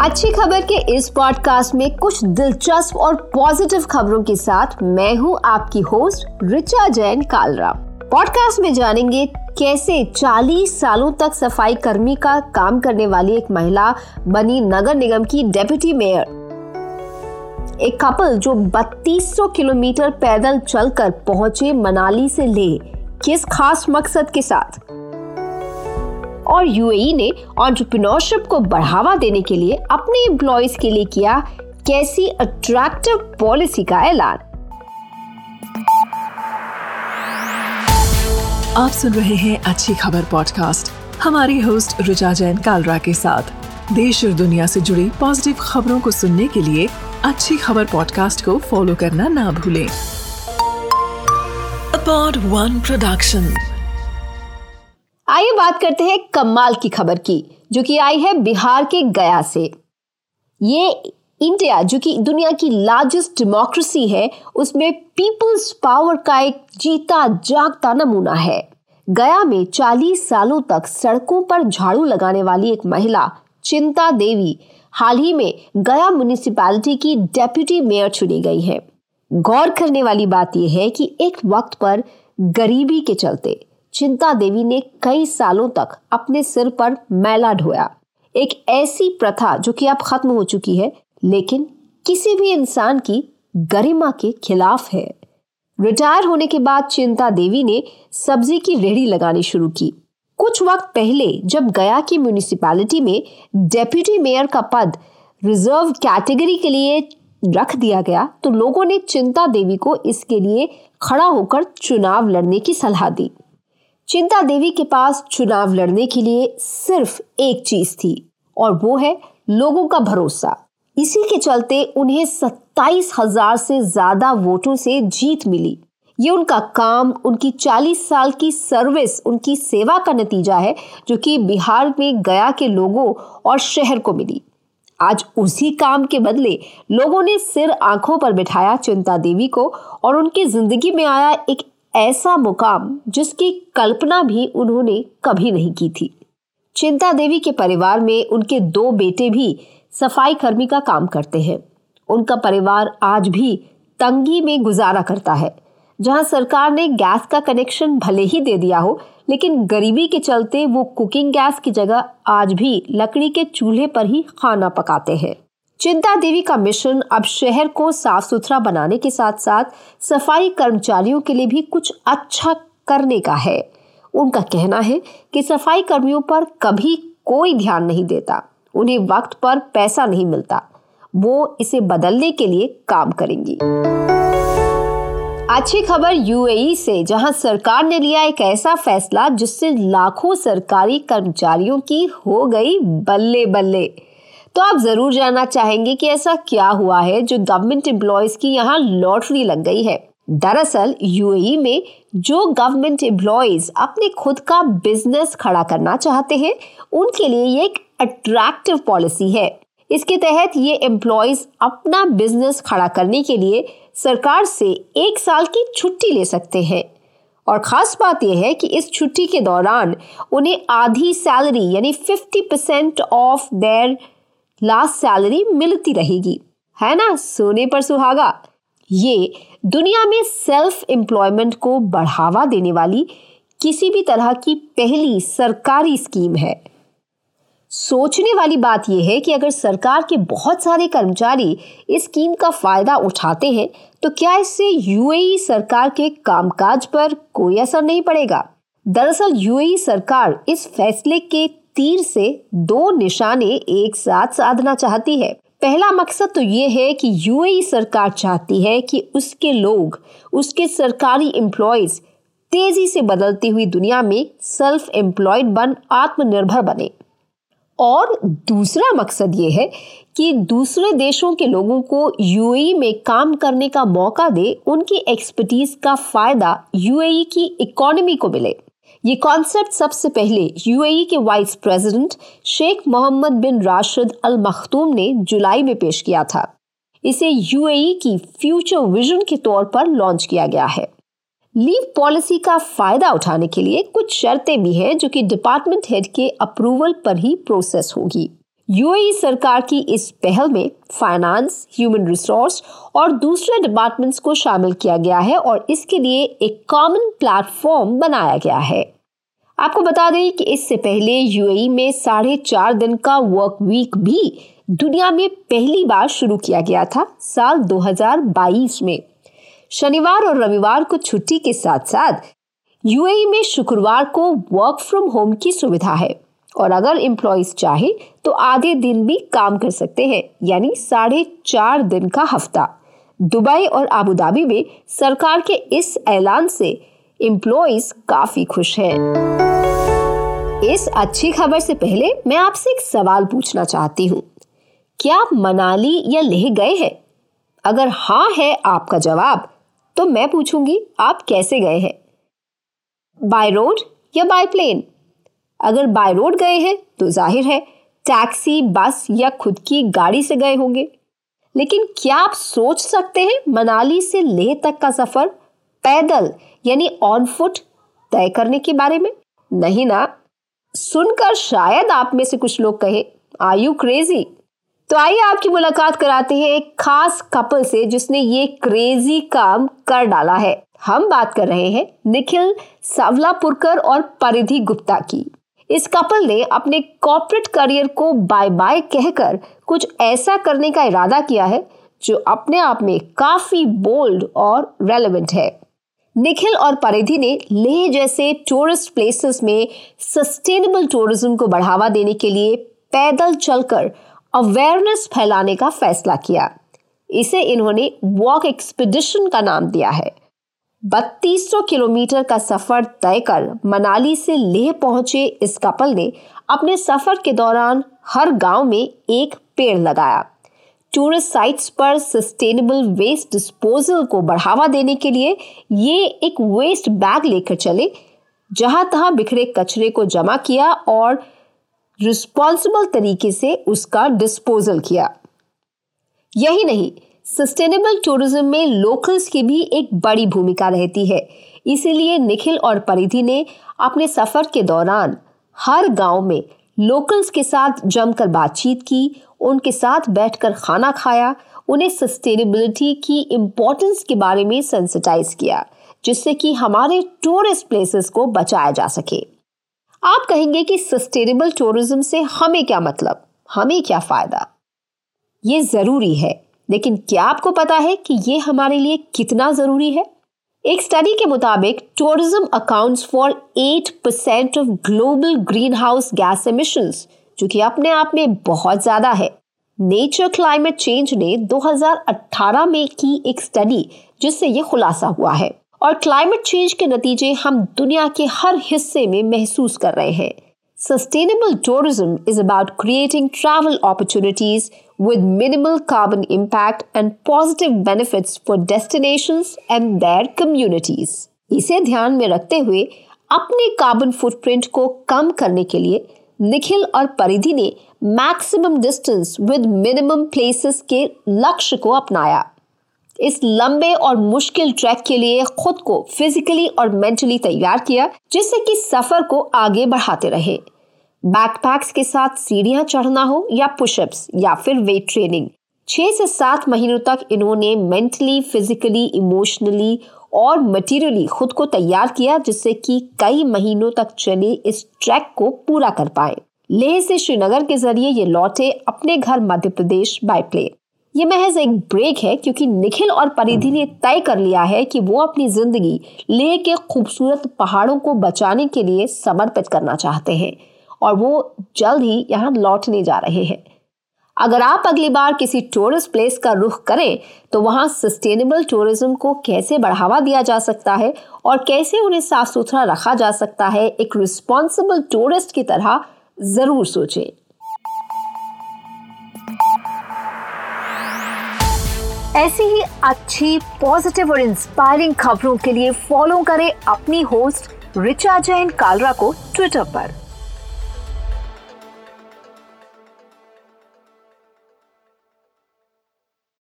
अच्छी खबर के इस पॉडकास्ट में कुछ दिलचस्प और पॉजिटिव खबरों के साथ मैं हूँ आपकी होस्ट रिचा जैन कालरा। पॉडकास्ट में जानेंगे कैसे 40 सालों तक सफ़ाई कर्मी का काम करने वाली एक महिला बनी नगर निगम की डेप्यूटी मेयर एक कपल जो 3200 किलोमीटर पैदल चलकर पहुँचे मनाली से ले, किस खास मकसद के साथ? और यूएई ने ऑन्टरप्रिनोरशिप को बढ़ावा देने के लिए अपने एम्प्लॉयज़ के लिए किया कैसी अट्रैक्टिव पॉलिसी का ऐलान। आप सुन रहे हैं अच्छी खबर पॉडकास्ट हमारी होस्ट रुचा जैन कालरा के साथ। देश और दुनिया से जुड़ी पॉजिटिव खबरों को सुनने के लिए अच्छी खबर पॉडकास्ट को फॉलो करना ना भूलें। अपॉड वन प्रोडक्शन आइए बात करते हैं कमाल की खबर की, जो कि आई है बिहार के गया से। ये इंडिया, जो कि दुनिया की लार्जेस्ट डेमोक्रेसी है, उसमें पीपल्स पावर का एक जीता जागता नमूना है। गया में 40 सालों तक सड़कों पर झाड़ू लगाने वाली एक महिला, चिंता देवी, हाल ही में गया म्यूनिसिपैलिटी की डेप्यूटी मेयर चुनी गई है। गौर करने वाली बात यह है कि एक वक्त पर गरीबी के चलते चिंता देवी ने कई सालों तक अपने सिर पर मैला ढोया। एक ऐसी प्रथा जो कि अब खत्म हो चुकी है, लेकिन किसी भी इंसान की गरिमा के खिलाफ है। रिटायर होने के बाद चिंता देवी ने सब्ज़ी की रेहड़ी लगानी शुरू की। कुछ वक्त पहले जब गया की म्यूनिसिपैलिटी में डेप्यूटी मेयर का पद रिज़र्व कैटेगरी के लिए रख दिया गया तो लोगों ने चिंता देवी को इसके लिए खड़ा होकर चुनाव लड़ने की सलाह दी। चिंता देवी के पास चुनाव लड़ने के लिए सिर्फ़ एक चीज़ थी, और वो है लोगों का भरोसा। इसी के चलते उन्हें सत्ताईस हज़ार से ज़्यादा वोटों से जीत मिली। ये उनका काम, उनकी 40 साल की सर्विस, उनकी सेवा का नतीजा है, जो कि बिहार में गया के लोगों और शहर को मिली। आज उसी काम के बदले लोगों ने सिर आँखों पर बिठाया चिंता देवी को, और उनकी ज़िंदगी में आया एक ऐसा मुकाम जिसकी कल्पना भी उन्होंने कभी नहीं की थी। चिंता देवी के परिवार में उनके दो बेटे भी सफ़ाई कर्मी का काम करते हैं। उनका परिवार आज भी तंगी में गुजारा करता है। जहाँ सरकार ने गैस का कनेक्शन भले ही दे दिया हो, लेकिन गरीबी के चलते वो कुकिंग गैस की जगह आज भी लकड़ी के चूल्हे पर ही खाना पकाते हैं। चिंता देवी का मिशन अब शहर को साफ़ सुथरा बनाने के साथ साथ सफ़ाई कर्मचारियों के लिए भी कुछ अच्छा करने का है। उनका कहना है कि सफ़ाई कर्मियों पर कभी कोई ध्यान नहीं देता। उन्हें वक्त पर पैसा नहीं मिलता। वो इसे बदलने के लिए काम करेंगी। अच्छी खबर यूएई से, जहाँ सरकार ने लिया एक ऐसा फैसला जिससे लाखों सरकारी कर्मचारियों की हो गई बल्ले बल्ले तो आप ज़रूर जानना चाहेंगे कि ऐसा क्या हुआ है जो गवर्नमेंट एम्प्लॉयज़ की यहाँ लॉटरी लग गई है। दरअसल यूएई में जो गवर्नमेंट एम्प्लॉयज़ अपने खुद का बिज़नेस खड़ा करना चाहते हैं, उनके लिए ये एक अट्रैक्टिव पॉलिसी है। इसके तहत ये एम्प्लॉयज़ अपना बिज़नेस खड़ा करने के लिए सरकार से एक साल की छुट्टी ले सकते हैं। और ख़ास बात यह है कि इस छुट्टी के दौरान उन्हें आधी सैलरी यानी 50 percent of their last salary मिलती रहेगी। है ना? सोने पर सुहागा। ये दुनिया में सेल्फ एम्प्लॉयमेंट को बढ़ावा देने वाली किसी भी तरह की पहली सरकारी स्कीम है। सोचने वाली बात यह है कि अगर सरकार के बहुत सारे कर्मचारी इस स्कीम का फ़ायदा उठाते हैं तो क्या इससे यूएई सरकार के कामकाज पर कोई असर नहीं पड़ेगा? दरअसल यूएई सरकार इस फैसले के तीर से दो निशाने एक साथ साधना चाहती है। पहला मकसद तो ये है कि यूएई सरकार चाहती है कि उसके लोग, उसके सरकारी एम्प्लॉयज़ तेज़ी से बदलती हुई दुनिया में सेल्फ एम्प्लॉयड बन, आत्मनिर्भर बने। और दूसरा मकसद ये है कि दूसरे देशों के लोगों को यूएई में काम करने का मौका दे, उनकी एक्सपर्टीज का फ़ायदा यूएई की इकोनॉमी को मिले। ये कॉन्सेप्ट सबसे पहले यूएई के vice president Sheikh Mohammed bin Rashid Al Maktoum ने जुलाई में पेश किया था। इसे यूएई की फ्यूचर विजन के तौर पर लॉन्च किया गया है। लीव पॉलिसी का फ़ायदा उठाने के लिए कुछ शर्तें भी हैं जो कि डिपार्टमेंट हेड के अप्रूवल पर ही प्रोसेस होगी। यूएई सरकार की इस पहल में फाइनेंस ह्यूमन रिसोर्स और दूसरे डिपार्टमेंट्स को शामिल किया गया है और इसके लिए एक कॉमन प्लेटफॉर्म बनाया गया है। आपको बता दें कि इससे पहले यूएई में साढ़े चार दिन का वर्क वीक भी दुनिया में पहली बार शुरू किया गया था, साल 2022 में। शनिवार और रविवार को छुट्टी के साथ साथ यूएई में शुक्रवार को वर्क फ्रॉम होम की सुविधा है। और अगर एम्प्लॉयज़ चाहे तो आधे दिन भी काम कर सकते हैं, यानी साढ़े चार दिन का हफ़्ता। दुबई और आबू धाबी में सरकार के इस ऐलान से एम्प्लॉयज़ काफ़ी खुश हैं। इस अच्छी खबर से पहले मैं आपसे एक सवाल पूछना चाहती हूँ। क्या आप मनाली या लेह गए हैं? अगर हाँ है आपका जवाब तो मैं पूछूँगी, आप कैसे गए हैं? बाय रोड या बाय प्लेन? अगर बाय रोड गए हैं तो ज़ाहिर है टैक्सी, बस या खुद की गाड़ी से गए होंगे। लेकिन क्या आप सोच सकते हैं मनाली से लेह तक का सफ़र पैदल, यानी ऑन फुट तय करने के बारे में? नहीं ना। सुनकर शायद आप में से कुछ लोग कहें आर यू क्रेजी तो आइए आपकी मुलाकात कराते हैं एक खास कपल से जिसने ये क्रेजी काम कर डाला है। हम बात कर रहे हैं निखिल सावलापुरकर और परिधि गुप्ता की। इस कपल ने अपने कॉर्पोरेट करियर को बाय बाय कहकर कुछ ऐसा करने का इरादा किया है, जो अपने आप में काफ़ी बोल्ड और रेलेवेंट है। निखिल और परिधि ने लेह जैसे टूरिस्ट प्लेसेस में सस्टेनेबल टूरिज़्म को बढ़ावा देने के लिए पैदल चलकर अवेयरनेस फैलाने का फैसला किया। इसे इन्होंने वॉक एक्सपीडिशन का नाम दिया है। 3200 किलोमीटर का सफ़र तय कर मनाली से लेह पहुँचे इस कपल ने अपने सफ़र के दौरान हर गाँव में एक पेड़ लगाया। टूरिस्ट साइट्स पर सस्टेनेबल वेस्ट डिस्पोजल को बढ़ावा देने के लिए ये एक वेस्ट बैग लेकर चले, जहाँ तहां बिखरे कचरे को जमा किया और रिस्पॉन्सिबल तरीके से उसका डिस्पोजल किया। यही नहीं सस्टेनेबल टूरिज़्म में लोकल्स की भी एक बड़ी भूमिका रहती है। इसीलिए निखिल और परिधि ने अपने सफ़र के दौरान हर गाँव में लोकल्स के साथ जमकर बातचीत की, उनके साथ बैठकर खाना खाया, उन्हें सस्टेनेबिलिटी की इम्पोर्टेंस के बारे में सेंसिटाइज किया, जिससे कि हमारे टूरिस्ट प्लेसेस को बचाया जा सके। आप कहेंगे कि सस्टेनेबल टूरिज़्म से हमें क्या मतलब? हमें क्या फ़ायदा? ये ज़रूरी है। लेकिन क्या आपको पता है कि ये हमारे लिए कितना ज़रूरी है? एक स्टडी के मुताबिक tourism accounts for 8 percent of global green house gas emissions जो कि अपने आप में बहुत ज़्यादा है। नेचर क्लाइमेट चेंज ने 2018 में की एक स्टडी जिससे ये खुलासा हुआ है। और क्लाइमेट चेंज के नतीजे हम दुनिया के हर हिस्से में महसूस कर रहे हैं। Sustainable tourism is about creating travel opportunities with minimal carbon impact and positive benefits for destinations and their communities. इसे ध्यान में रखते हुए अपने कार्बन फुटप्रिंट को कम करने के लिए निखिल और परिधि ने maximum distance with minimum places के लक्ष्य को अपनाया इस लंबे और मुश्किल ट्रैक के लिए खुद को फिजिकली और मेंटली तैयार किया, जिससे कि सफ़र को आगे बढ़ाते रहे बैकपैक्स के साथ सीढ़ियाँ चढ़ना हो या पुशअप्स या फिर वेट ट्रेनिंग छह से सात महीनों तक इन्होंने मेंटली फिजिकली इमोशनली और मटेरियली खुद को तैयार किया जिससे कि कई महीनों तक चले इस ट्रैक को पूरा कर पाए। लेह से श्रीनगर के ज़रिए ये लौटे अपने घर मध्य प्रदेश बाय प्लेन ये महज एक ब्रेक है क्योंकि निखिल और परिधि ने तय कर लिया है कि वो अपनी ज़िंदगी लेह के खूबसूरत पहाड़ों को बचाने के लिए समर्पित करना चाहते हैं। और वो जल्द ही यहाँ लौटने जा रहे हैं। अगर आप अगली बार किसी टूरिस्ट प्लेस का रुख करें तो वहाँ सस्टेनेबल टूरिज़्म को कैसे बढ़ावा दिया जा सकता है और कैसे उन्हें साफ़ सुथरा रखा जा सकता है, एक रिस्पॉन्सिबल टूरिस्ट की तरह ज़रूर सोचें। ऐसी ही अच्छी पॉजिटिव और इंस्पायरिंग खबरों के लिए फॉलो करें अपनी होस्ट रिचा जैन कालरा को ट्विटर पर।